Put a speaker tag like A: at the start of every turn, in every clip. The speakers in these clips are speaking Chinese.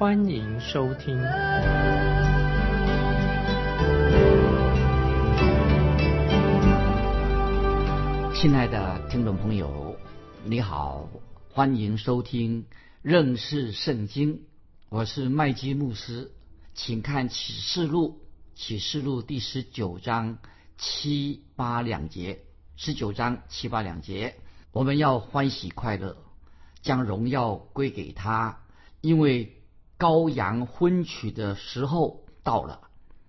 A: 欢迎收听。
B: 亲爱的听众朋友，你好，欢迎收听认识圣经。我是麦基牧师，请看启示录，启示录第十九章。七八两节，十九章七八两节，我们要欢喜快乐，将荣耀归给他，因为羔羊婚娶的时候到了，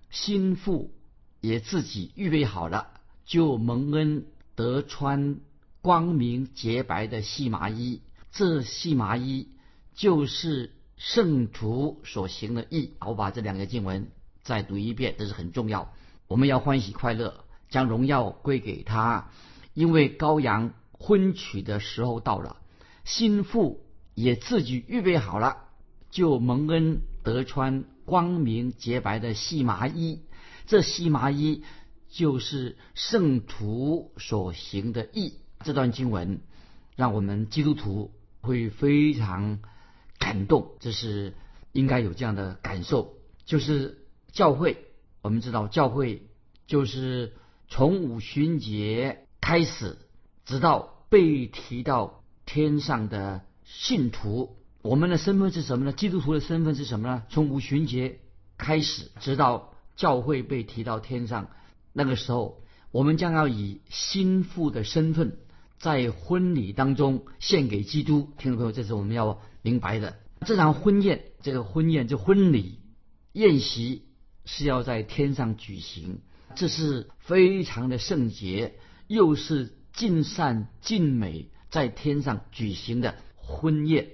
B: 心腹也自己预备好了，就蒙恩得穿光明洁白的细麻衣，这细麻衣就是圣徒所行的义。我把这两个经文再读一遍，这是很重要。我们要欢喜快乐，将荣耀归给他，因为羔羊婚娶的时候到了，心腹也自己预备好了，就蒙恩得穿光明洁白的细麻衣。这细麻衣就是圣徒所行的义。这段经文让我们基督徒会非常感动，这是应该有这样的感受，就是教会。我们知道教会就是从五旬节开始，直到被提到天上的信徒。我们的身份是什么呢？基督徒的身份是什么呢？从五旬节开始，直到教会被提到天上，那个时候，我们将要以心腹的身份，在婚礼当中献给基督。听众朋友，这是我们要明白的。这场婚宴，这个婚宴就婚礼宴席。是要在天上举行，这是非常的圣洁，又是尽善尽美，在天上举行的婚宴。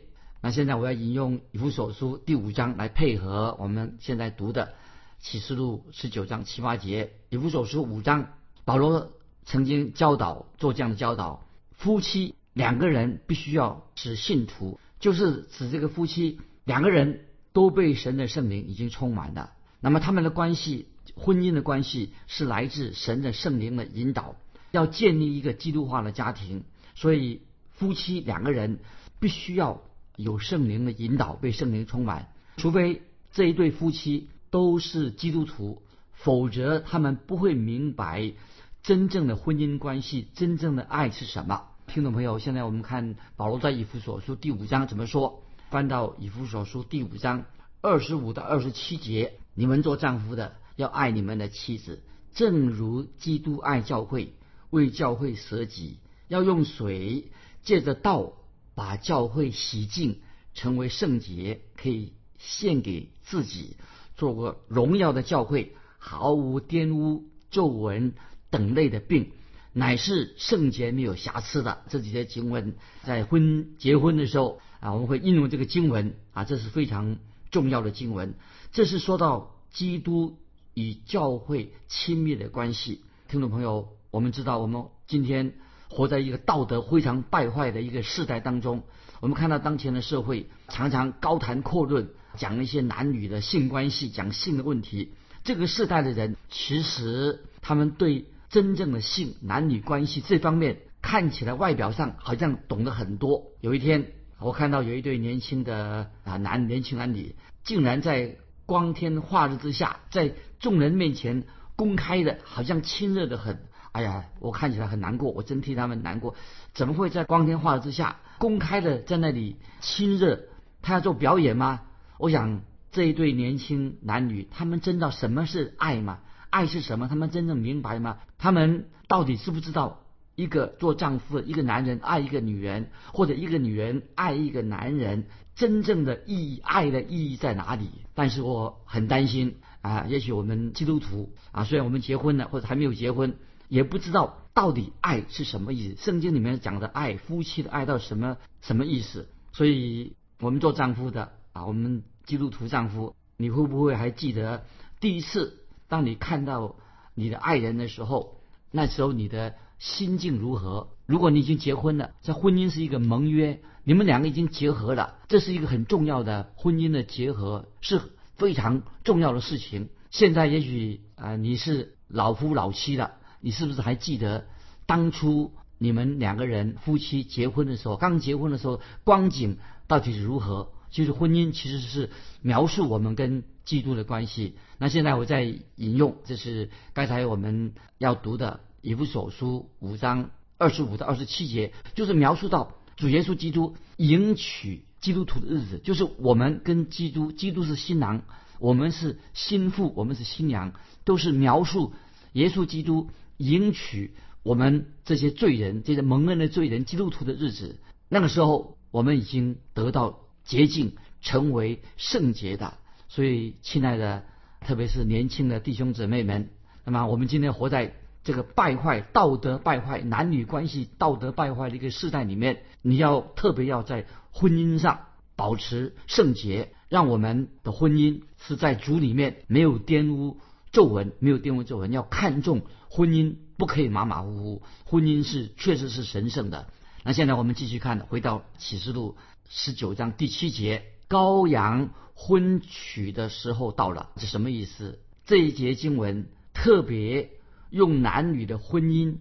B: 那现在我要引用以弗所书第五章来配合我们现在读的启示录十九章七八节。以弗所书五章，保罗曾经教导做这样的教导：夫妻两个人必须要是信徒，就是指这个夫妻两个人都被神的圣灵已经充满了。那么他们的关系，婚姻的关系是来自神的圣灵的引导，要建立一个基督化的家庭，所以夫妻两个人必须要有圣灵的引导，被圣灵充满。除非这一对夫妻都是基督徒，否则他们不会明白真正的婚姻关系、真正的爱是什么。听众朋友，现在我们看保罗在以弗所书第五章怎么说？翻到以弗所书第五章二十五到二十七节。你们做丈夫的要爱你们的妻子，正如基督爱教会，为教会舍己，要用水借着道把教会洗净，成为圣洁，可以献给自己，做个荣耀的教会，毫无玷污、皱纹等类的病，乃是圣洁没有瑕疵的。这几节经文在婚结婚的时候啊，我们会应用这个经文啊，这是非常重要的经文。这是说到基督与教会亲密的关系，听众朋友，我们知道我们今天活在一个道德非常败坏的一个时代当中。我们看到当前的社会常常高谈阔论，讲一些男女的性关系，讲性的问题。这个时代的人其实他们对真正的性、男女关系这方面看起来外表上好像懂得很多。有一天，我看到有一对年轻的啊男年轻男女，竟然在光天化日之下，在众人面前公开的，好像亲热的很。哎呀，我看起来很难过，我真替他们难过。怎么会在光天化日之下公开的在那里亲热？他要做表演吗？我想这一对年轻男女，他们知道什么是爱吗？爱是什么？他们真正明白吗？他们到底知不知道一个做丈夫一个男人爱一个女人，或者一个女人爱一个男人？真正的意义，爱的意义在哪里？但是我很担心啊，也许我们基督徒啊，虽然我们结婚了或者还没有结婚，也不知道到底爱是什么意思。圣经里面讲的爱，夫妻的爱到什么什么意思？所以，我们做丈夫的啊，我们基督徒丈夫你会不会还记得第一次当你看到你的爱人的时候，那时候你的心境如何？如果你已经结婚了，这婚姻是一个盟约，你们两个已经结合了，这是一个很重要的婚姻的结合，是非常重要的事情。现在也许啊，你是老夫老妻了，你是不是还记得当初你们两个人夫妻结婚的时候，刚结婚的时候光景到底是如何？其实婚姻其实是描述我们跟基督的关系。那现在我在引用，这是刚才我们要读的一部所书五章二十五到二十七节，就是描述到主耶稣基督迎娶基督徒的日子，就是我们跟基督，基督是新郎，我们是新妇，我们是新娘，都是描述耶稣基督迎娶我们这些罪人，这些蒙恩的罪人，基督徒的日子。那个时候，我们已经得到。洁净，成为圣洁的。所以，亲爱的，特别是年轻的弟兄姊妹们，那么我们今天活在这个败坏、道德败坏、男女关系道德败坏的一个时代里面，你要特别要在婚姻上保持圣洁，让我们的婚姻是在主里面没有玷污皱纹，没有玷污皱纹。要看重婚姻，不可以马马虎虎。婚姻是确实是神圣的。那现在我们继续看，回到启示录。十九章第七节，羔羊婚娶的时候到了，这什么意思？这一节经文特别用男女的婚姻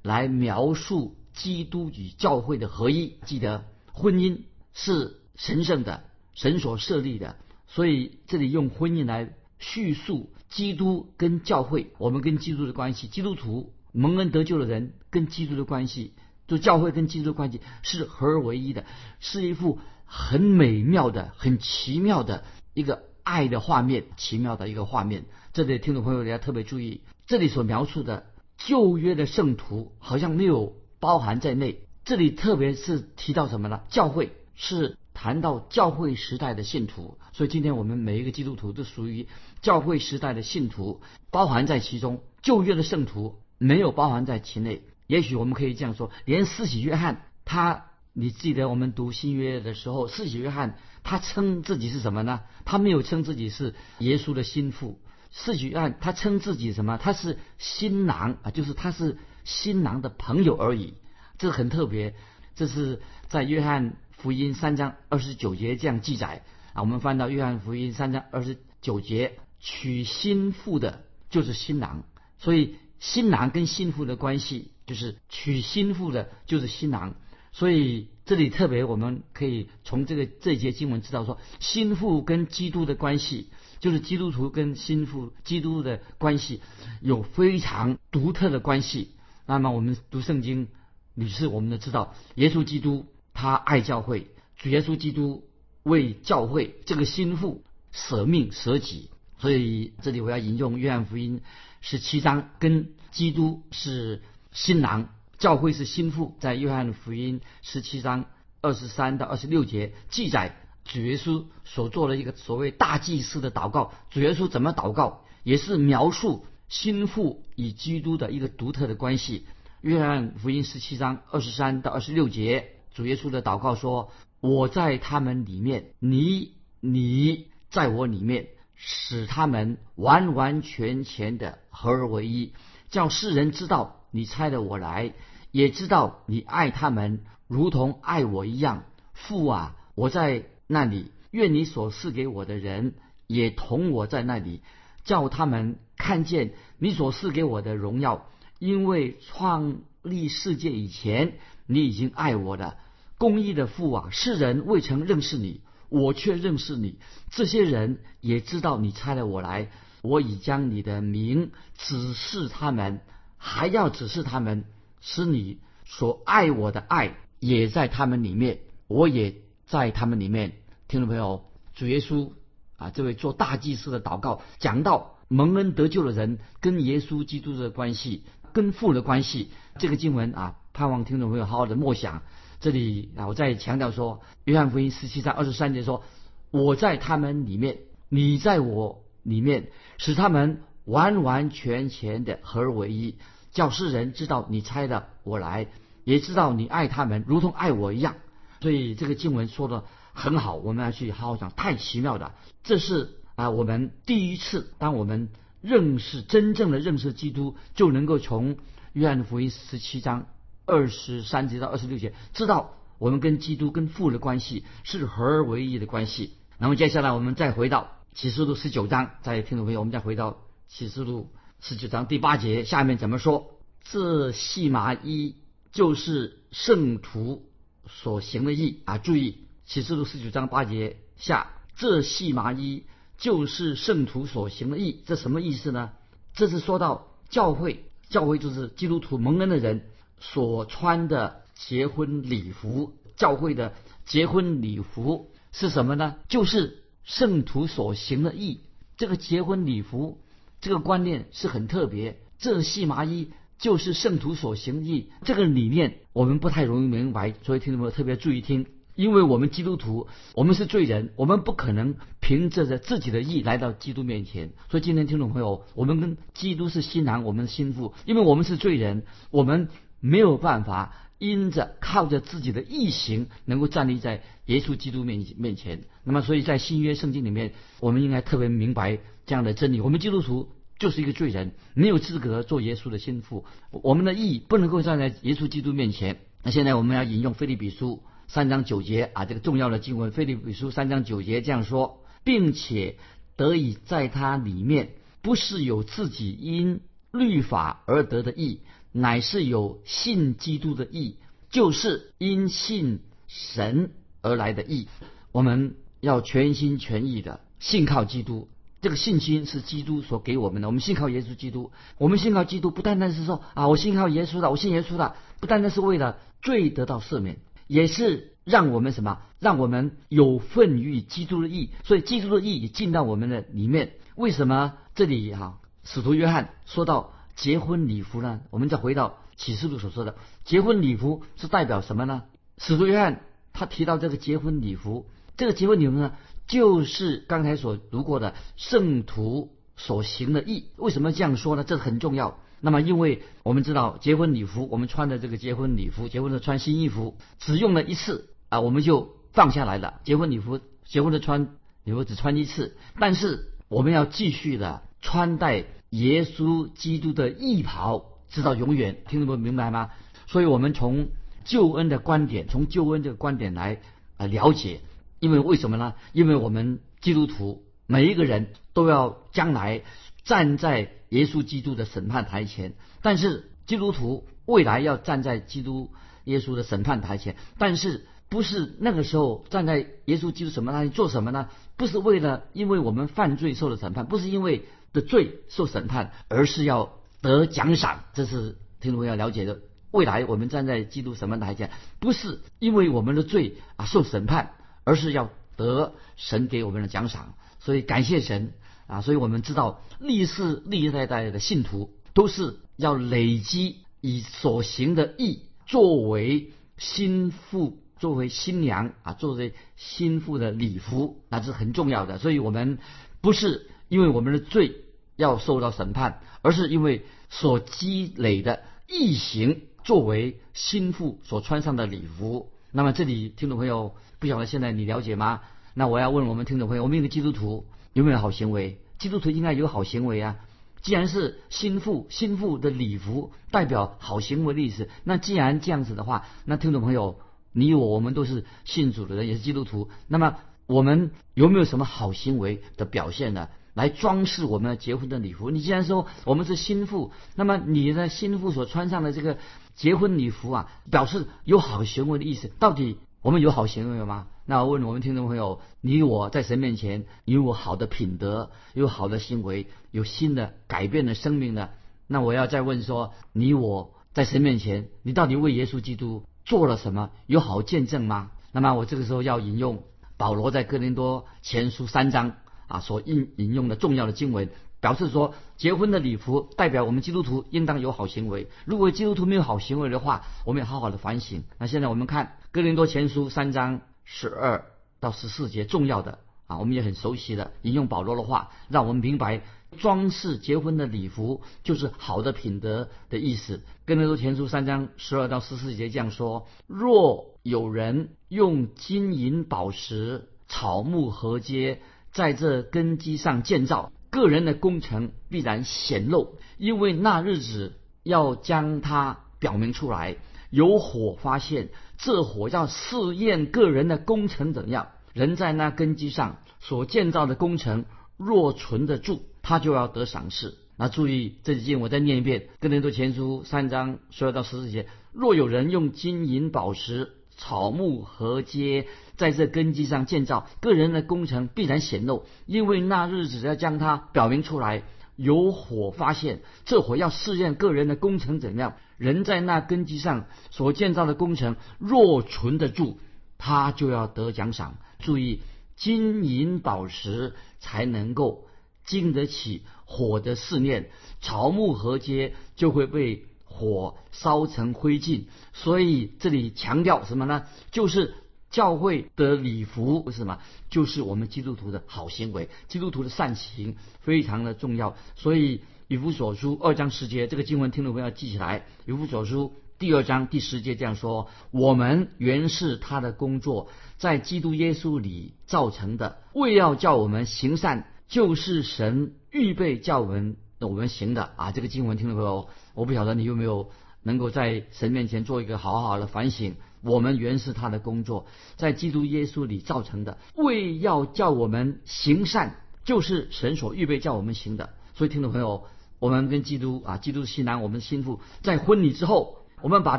B: 来描述基督与教会的合一。记得婚姻是神圣的，神所设立的，所以这里用婚姻来叙述基督跟教会，我们跟基督的关系，基督徒蒙恩得救的人跟基督的关系。就教会跟基督的关系是合而为一的，是一幅很美妙的、很奇妙的一个爱的画面，奇妙的一个画面。这里听众朋友你要特别注意，这里所描述的旧约的圣徒好像没有包含在内。这里特别是提到什么呢？教会是谈到教会时代的信徒，所以今天我们每一个基督徒都属于教会时代的信徒，包含在其中。旧约的圣徒没有包含在其内。也许我们可以这样说，连四喜约翰，他，你记得我们读新约的时候，四喜约翰他称自己是什么呢？他没有称自己是耶稣的心腹。四喜约翰他称自己什么？他是新郎啊，就是他是新郎的朋友而已。这很特别，这是在约翰福音三章二十九节这样记载啊。我们翻到约翰福音三章二十九节，娶新妇的就是新郎，所以新郎跟新妇的关系。就是娶新妇的，就是新郎，所以这里特别我们可以从这个这节经文知道说，新妇跟基督的关系，就是基督徒跟新妇基督的关系有非常独特的关系。那么我们读圣经，屡次我们都知道，耶稣基督他爱教会，主耶稣基督为教会这个心腹舍命舍己。所以这里我要引用约翰福音十七章，跟基督是。新郎教会是心腹，在约翰福音十七章二十三到二十六节记载主耶稣所做的一个所谓大祭司的祷告。主耶稣怎么祷告，也是描述心腹与基督的一个独特的关系。约翰福音十七章二十三到二十六节，主耶稣的祷告说：“我在他们里面，你你在我里面，使他们完完全全的合而为一，叫世人知道。”你猜的我来，也知道你爱他们，如同爱我一样。父啊，我在那里，愿你所赐给我的人也同我在那里，叫他们看见你所赐给我的荣耀。因为创立世界以前，你已经爱我了。公义的父啊，世人未曾认识你，我却认识你。这些人也知道你差了我来，我已将你的名指示他们。还要指示他们，使你所爱我的爱也在他们里面，我也在他们里面。听众朋友，主耶稣啊，这位做大祭司的祷告，讲到蒙恩得救的人跟耶稣基督的关系，跟父的关系。这个经文啊，盼望听众朋友好好的默想。这里啊，我再强调说，约翰福音十七章二十三节说：“我在他们里面，你在我里面，使他们。”完完全全的合而为一，叫世人知道你猜的我来，也知道你爱他们如同爱我一样。所以这个经文说的很好，我们要去好好讲，太奇妙的。这是啊，我们第一次当我们认识真正的认识基督，就能够从约翰福音十七章二十三节到二十六节知道我们跟基督跟父的关系是合而为一的关系。那么接下来我们再回到启示录十九章，在听众朋友，我们再回到启示录十九章第八节，下面怎么说？这细麻衣就是圣徒所行的义啊！注意启示录十九章八节下，这细麻衣就是圣徒所行的义，这什么意思呢？这是说到教会，教会就是基督徒蒙恩的人所穿的结婚礼服，教会的结婚礼服。是什么呢？就是圣徒所行的义。这个结婚礼服，这个观念是很特别。这细麻衣就是圣徒所行义。这个理念我们不太容易明白，所以听众朋友特别注意听。因为我们基督徒，我们是罪人，我们不可能凭着着自己的义来到基督面前。所以今天听众朋友，我们跟基督是新郎，我们的心腹，因为我们是罪人，我们没有办法。因着靠着自己的义行，能够站立在耶稣基督面面前。那么，所以在新约圣经里面，我们应该特别明白这样的真理：我们基督徒就是一个罪人，没有资格做耶稣的心腹。我们的义不能够站在耶稣基督面前。那现在我们要引用腓立比书三章九节啊，这个重要的经文。腓立比书三章九节这样说，并且得以在他里面，不是有自己因律法而得的义。乃是有信基督的义，就是因信神而来的义。我们要全心全意的信靠基督，这个信心是基督所给我们的。我们信靠耶稣基督，我们信靠基督，不单单是说啊，我信靠耶稣的，我信耶稣的，不单单是为了罪得到赦免，也是让我们什么？让我们有份于基督的义。所以基督的义进到我们的里面。为什么这里哈？使徒约翰说到。结婚礼服呢？我们再回到启示录所说的结婚礼服是代表什么呢？使徒约翰他提到这个结婚礼服，这个结婚礼服呢，就是刚才所读过的圣徒所行的义。为什么这样说呢？这很重要。那么，因为我们知道结婚礼服，我们穿的这个结婚礼服，结婚的穿新衣服，只用了一次啊，我们就放下来了。结婚礼服，结婚的穿礼服只穿一次，但是我们要继续的穿戴。耶稣基督的义袍直到永远，听众朋友明白吗？所以我们从救恩的观点，从救恩这个观点来啊了解，因为为什么呢？因为我们基督徒每一个人都要将来站在耶稣基督的审判台前，但是基督徒未来要站在基督耶稣的审判台前，但是不是那个时候站在耶稣基督审判台前做什么呢？不是为了因为我们犯罪受了审判，不是因为。的罪受审判，而是要得奖赏，这是听众朋友要了解的。未来我们站在基督审判台前，不是因为我们的罪啊受审判，而是要得神给我们的奖赏。所以感谢神啊！所以我们知道历世历代代的信徒都是要累积以所行的义作为心腹，作为新娘啊，作为心腹的礼服，那是很重要的。所以我们不是。因为我们的罪要受到审判，而是因为所积累的异行作为心腹所穿上的礼服。那么这里听众朋友不晓得现在你了解吗？那我要问我们听众朋友：我们一个基督徒有没有好行为？基督徒应该有好行为啊！既然是心腹，心腹的礼服代表好行为的意思。那既然这样子的话，那听众朋友，你我我们都是信主的人，也是基督徒。那么我们有没有什么好行为的表现呢？来装饰我们结婚的礼服。你既然说我们是新妇，那么你的新妇所穿上的这个结婚礼服啊，表示有好行为的意思。到底我们有好行为吗？那我问我们听众朋友，你我在神面前有好的品德，有好的行为，有新的改变的生命呢？那我要再问说，你我在神面前，你到底为耶稣基督做了什么？有好见证吗？那么我这个时候要引用保罗在哥林多前书三章。啊，所引引用的重要的经文，表示说，结婚的礼服代表我们基督徒应当有好行为。如果基督徒没有好行为的话，我们要好好的反省。那现在我们看《哥林多前书》三章十二到十四节，重要的啊，我们也很熟悉的引用保罗的话，让我们明白装饰结婚的礼服就是好的品德的意思。《哥林多前书》三章十二到十四节这样说：若有人用金银宝石、草木合接，在这根基上建造，个人的工程必然显露，因为那日子要将它表明出来。有火发现，这火要试验个人的工程怎样。人在那根基上所建造的工程，若存得住，他就要得赏赐。那注意这几经，我再念一遍，《哥林多前书》三章十二到十四节：若有人用金银宝石、草木和秸，在这根基上建造，个人的工程必然显露，因为那日子要将它表明出来。有火发现，这火要试验个人的工程怎样。人在那根基上所建造的工程，若存得住，他就要得奖赏。注意，金银宝石才能够经得起火的试炼，草木禾秸就会被火烧成灰烬。所以这里强调什么呢？就是教会的礼服是什么？就是我们基督徒的好行为，基督徒的善行非常的重要。所以。以弗所书二章十节，这个经文听众朋友要记起来。以弗所书第二章第十节这样说：“我们原是他的工作，在基督耶稣里造成的，为要叫我们行善，就是神预备叫我们我们行的啊。”这个经文听众朋友，我不晓得你有没有能够在神面前做一个好好的反省。我们原是他的工作，在基督耶稣里造成的，为要叫我们行善，就是神所预备叫我们行的。所以听众朋友。我们跟基督啊，基督新郎，我们的心腹，在婚礼之后，我们把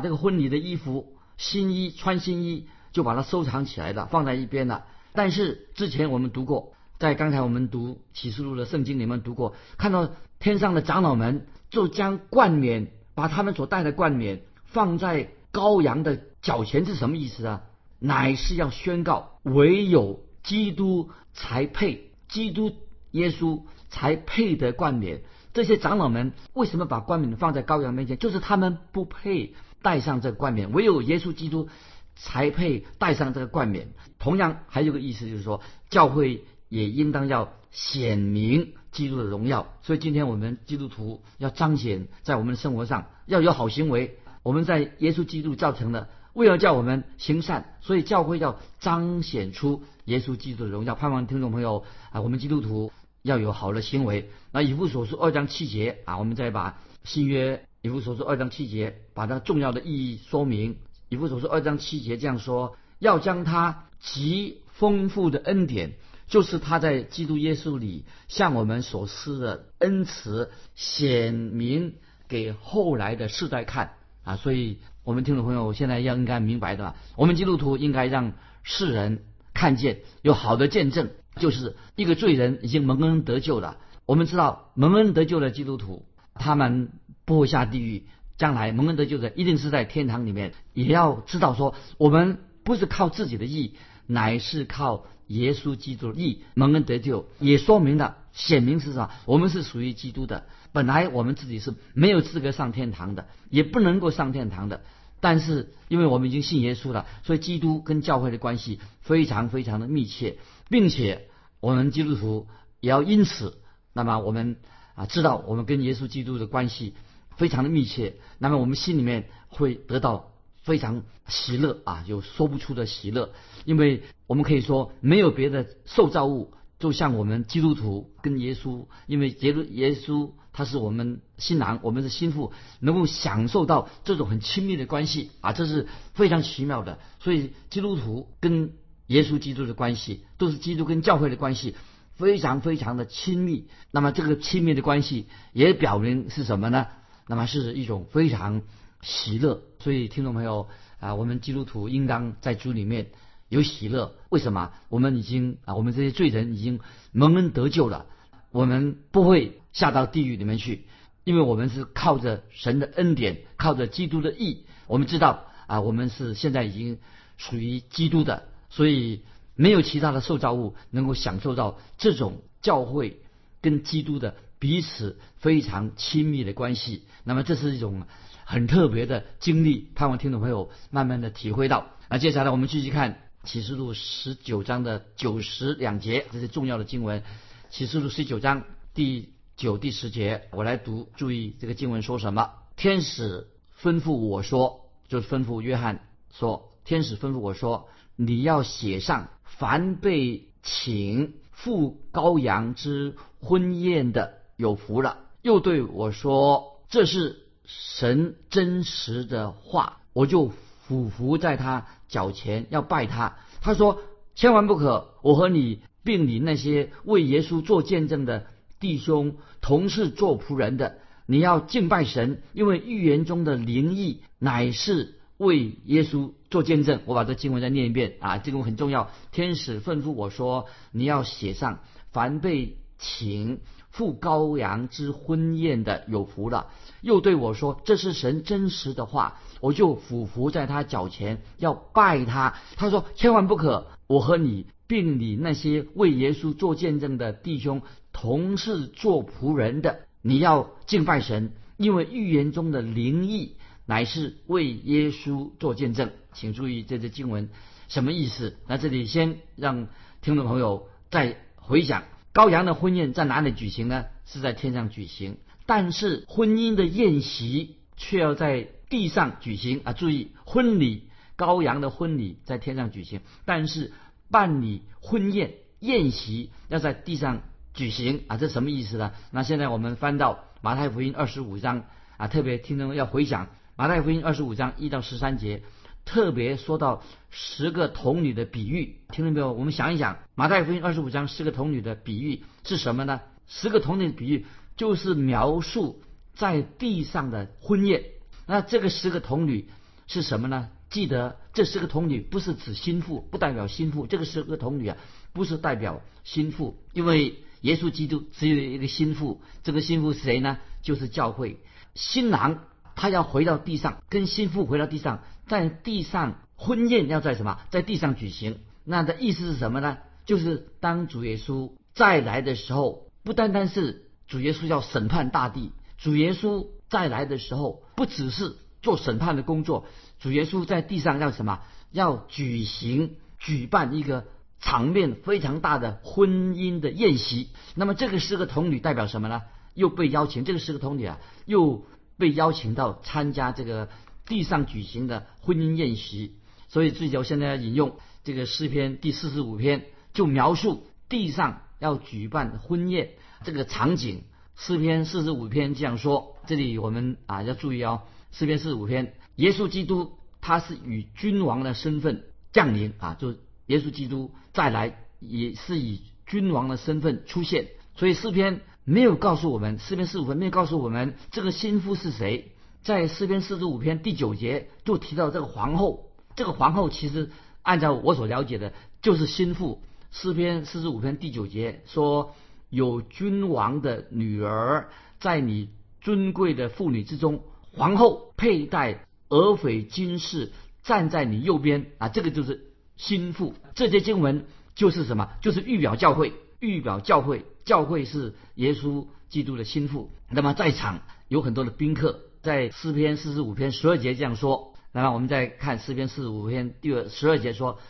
B: 这个婚礼的衣服、新衣穿新衣，就把它收藏起来了，放在一边了。但是之前我们读过，在刚才我们读启示录的圣经里面读过，看到天上的长老们就将冠冕，把他们所戴的冠冕放在羔羊的脚前，是什么意思啊？乃是要宣告，唯有基督才配，基督耶稣才配得冠冕。这些长老们为什么把冠冕放在羔羊面前？就是他们不配戴上这个冠冕，唯有耶稣基督才配戴上这个冠冕。同样还有个意思，就是说教会也应当要显明基督的荣耀。所以今天我们基督徒要彰显在我们的生活上要有好行为。我们在耶稣基督造成的，为了叫我们行善，所以教会要彰显出耶稣基督的荣耀。盼望听众朋友啊，我们基督徒。要有好的行为。那以弗所书二章七节啊，我们再把新约以弗所书二章七节把它重要的意义说明。以弗所书二章七节这样说：要将他极丰富的恩典，就是他在基督耶稣里向我们所施的恩慈，显明给后来的世代看啊。所以，我们听众朋友现在要应该明白的，我们基督徒应该让世人看见有好的见证。就是一个罪人已经蒙恩得救了。我们知道蒙恩得救的基督徒，他们不会下地狱。将来蒙恩得救的一定是在天堂里面。也要知道说，我们不是靠自己的义，乃是靠耶稣基督的义蒙恩得救。也说明了显明是啥？我们是属于基督的。本来我们自己是没有资格上天堂的，也不能够上天堂的。但是因为我们已经信耶稣了，所以基督跟教会的关系非常非常的密切。并且我们基督徒也要因此，那么我们啊知道我们跟耶稣基督的关系非常的密切，那么我们心里面会得到非常喜乐啊，有说不出的喜乐，因为我们可以说没有别的受造物，就像我们基督徒跟耶稣，因为耶稣耶稣他是我们新郎，我们是心腹，能够享受到这种很亲密的关系啊，这是非常奇妙的，所以基督徒跟。耶稣基督的关系都是基督跟教会的关系，非常非常的亲密。那么这个亲密的关系也表明是什么呢？那么是一种非常喜乐。所以听众朋友啊，我们基督徒应当在主里面有喜乐。为什么？我们已经啊，我们这些罪人已经蒙恩得救了，我们不会下到地狱里面去，因为我们是靠着神的恩典，靠着基督的义。我们知道啊，我们是现在已经属于基督的。所以没有其他的受造物能够享受到这种教会跟基督的彼此非常亲密的关系。那么这是一种很特别的经历，盼望听众朋友慢慢的体会到。那接下来我们继续看启示录十九章的九十两节，这是重要的经文。启示录十九章第九、第十节，我来读，注意这个经文说什么？天使吩咐我说，就是吩咐约翰说，天使吩咐我说。你要写上，凡被请赴羔羊之婚宴的有福了。又对我说：“这是神真实的话。”我就俯伏在他脚前要拜他。他说：“千万不可！我和你并你那些为耶稣做见证的弟兄、同是做仆人的，你要敬拜神，因为预言中的灵异乃是为耶稣做见证。”我把这经文再念一遍啊，这个很重要。天使吩咐我说：“你要写上，凡被请赴羔羊之婚宴的有福了。”又对我说：“这是神真实的话。”我就俯伏在他脚前要拜他。他说：“千万不可！我和你并你那些为耶稣做见证的弟兄，同是做仆人的，你要敬拜神，因为预言中的灵异乃是为耶稣做见证。”请注意这节经文什么意思？那这里先让听众朋友再回想：羔羊的婚宴在哪里举行呢？是在天上举行，但是婚姻的宴席却要在。地上举行啊！注意，婚礼羔羊的婚礼在天上举行，但是办理婚宴宴席要在地上举行啊！这什么意思呢？那现在我们翻到马太福音二十五章啊，特别听众要回想马太福音二十五章一到十三节，特别说到十个童女的比喻，听到没有？我们想一想，马太福音二十五章十个童女的比喻是什么呢？十个童女的比喻就是描述在地上的婚宴。那这个十个童女是什么呢？记得这十个童女不是指心腹，不代表心腹。这个十个童女啊，不是代表心腹，因为耶稣基督只有一个心腹。这个心腹是谁呢？就是教会。新郎他要回到地上，跟心腹回到地上，在地上婚宴要在什么？在地上举行。那的意思是什么呢？就是当主耶稣再来的时候，不单单是主耶稣要审判大地，主耶稣。再来的时候，不只是做审判的工作，主耶稣在地上要什么？要举行、举办一个场面非常大的婚姻的宴席。那么这个十个童女代表什么呢？又被邀请，这个十个童女啊，又被邀请到参加这个地上举行的婚姻宴席。所以，最早现在要引用这个诗篇第四十五篇，就描述地上要举办婚宴这个场景。诗篇四十五篇这样说，这里我们啊要注意哦。诗篇四十五篇，耶稣基督他是以君王的身份降临啊，就耶稣基督再来也是以君王的身份出现。所以诗篇没有告诉我们，诗篇四十五篇没有告诉我们这个心腹是谁。在诗篇四十五篇第九节就提到这个皇后，这个皇后其实按照我所了解的，就是心腹。诗篇四十五篇第九节说。有君王的女儿在你尊贵的妇女之中，皇后佩戴鹅翡金饰，站在你右边啊，这个就是心腹。这些经文就是什么？就是预表教会，预表教会，教会是耶稣基督的心腹。那么在场有很多的宾客，在诗篇四十五篇十二节这样说。那么我们再看诗篇四十五篇第二十二节说：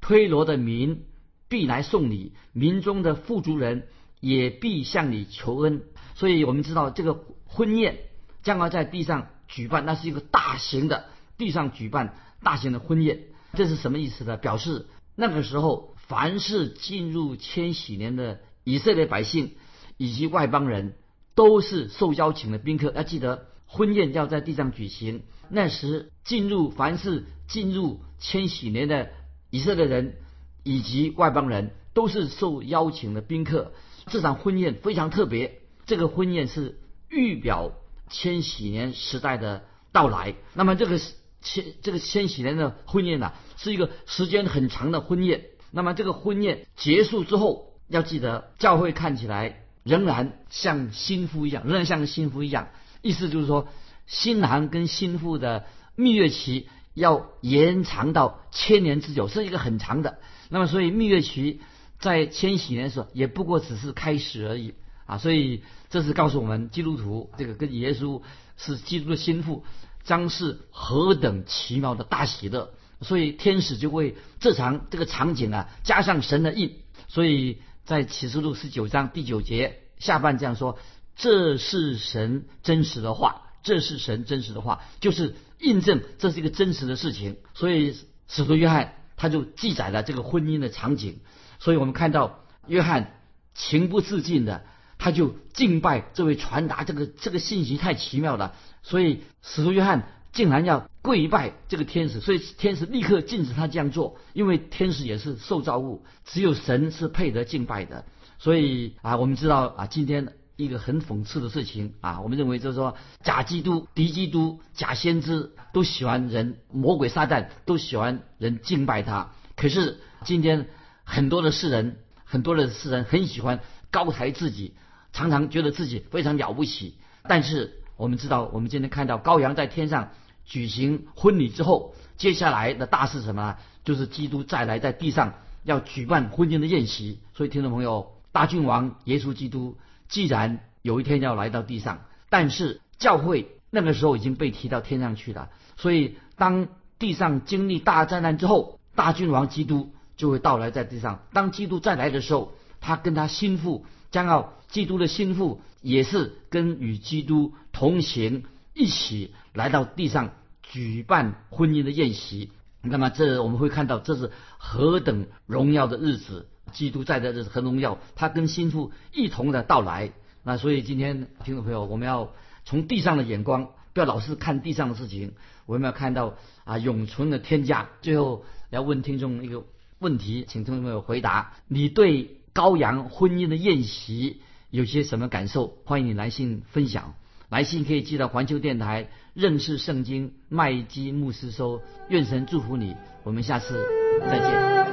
B: 推罗的民必来送礼，民中的富足人。也必向你求恩，所以我们知道这个婚宴将要在地上举办，那是一个大型的地上举办大型的婚宴，这是什么意思呢？表示那个时候凡是进入千禧年的以色列百姓以及外邦人都是受邀请的宾客。要记得婚宴要在地上举行，那时进入凡是进入千禧年的以色列人以及外邦人都是受邀请的宾客。这场婚宴非常特别，这个婚宴是预表千禧年时代的到来。那么这个千这个千禧年的婚宴呢，是一个时间很长的婚宴。那么这个婚宴结束之后，要记得教会看起来仍然像新妇一样，仍然像个新妇一样。意思就是说，新郎跟新妇的蜜月期要延长到千年之久，是一个很长的。那么所以蜜月期。在千禧年的时候，也不过只是开始而已啊！所以这是告诉我们，基督徒这个跟耶稣是基督的心腹，将是何等奇妙的大喜乐！所以天使就会这场这个场景啊加上神的印。所以在启示录十九章第九节下半这样说：“这是神真实的话，这是神真实的话，就是印证这是一个真实的事情。”所以使徒约翰他就记载了这个婚姻的场景。所以我们看到约翰情不自禁的，他就敬拜这位传达这个这个信息太奇妙了，所以使徒约翰竟然要跪拜这个天使，所以天使立刻禁止他这样做，因为天使也是受造物，只有神是配得敬拜的。所以啊，我们知道啊，今天一个很讽刺的事情啊，我们认为就是说，假基督、敌基督、假先知都喜欢人，魔鬼撒旦都喜欢人敬拜他。可是今天很多的世人，很多的世人很喜欢高抬自己，常常觉得自己非常了不起。但是我们知道，我们今天看到羔羊在天上举行婚礼之后，接下来的大事什么？就是基督再来在地上要举办婚姻的宴席。所以听众朋友。大君王耶稣基督既然有一天要来到地上，但是教会那个时候已经被提到天上去了。所以当地上经历大灾难之后，大君王基督就会到来在地上。当基督再来的时候，他跟他心腹将要基督的心腹也是跟与基督同行，一起来到地上举办婚姻的宴席。那么这我们会看到这是何等荣耀的日子。基督在的这很荣耀，他跟心腹一同的到来。那所以今天听众朋友，我们要从地上的眼光，不要老是看地上的事情，我们要看到啊永存的天价。最后要问听众一个问题，请听众朋友回答：你对羔羊婚姻的宴席有些什么感受？欢迎你来信分享。来信可以寄到环球电台认识圣经麦基牧师收。愿神祝福你，我们下次再见。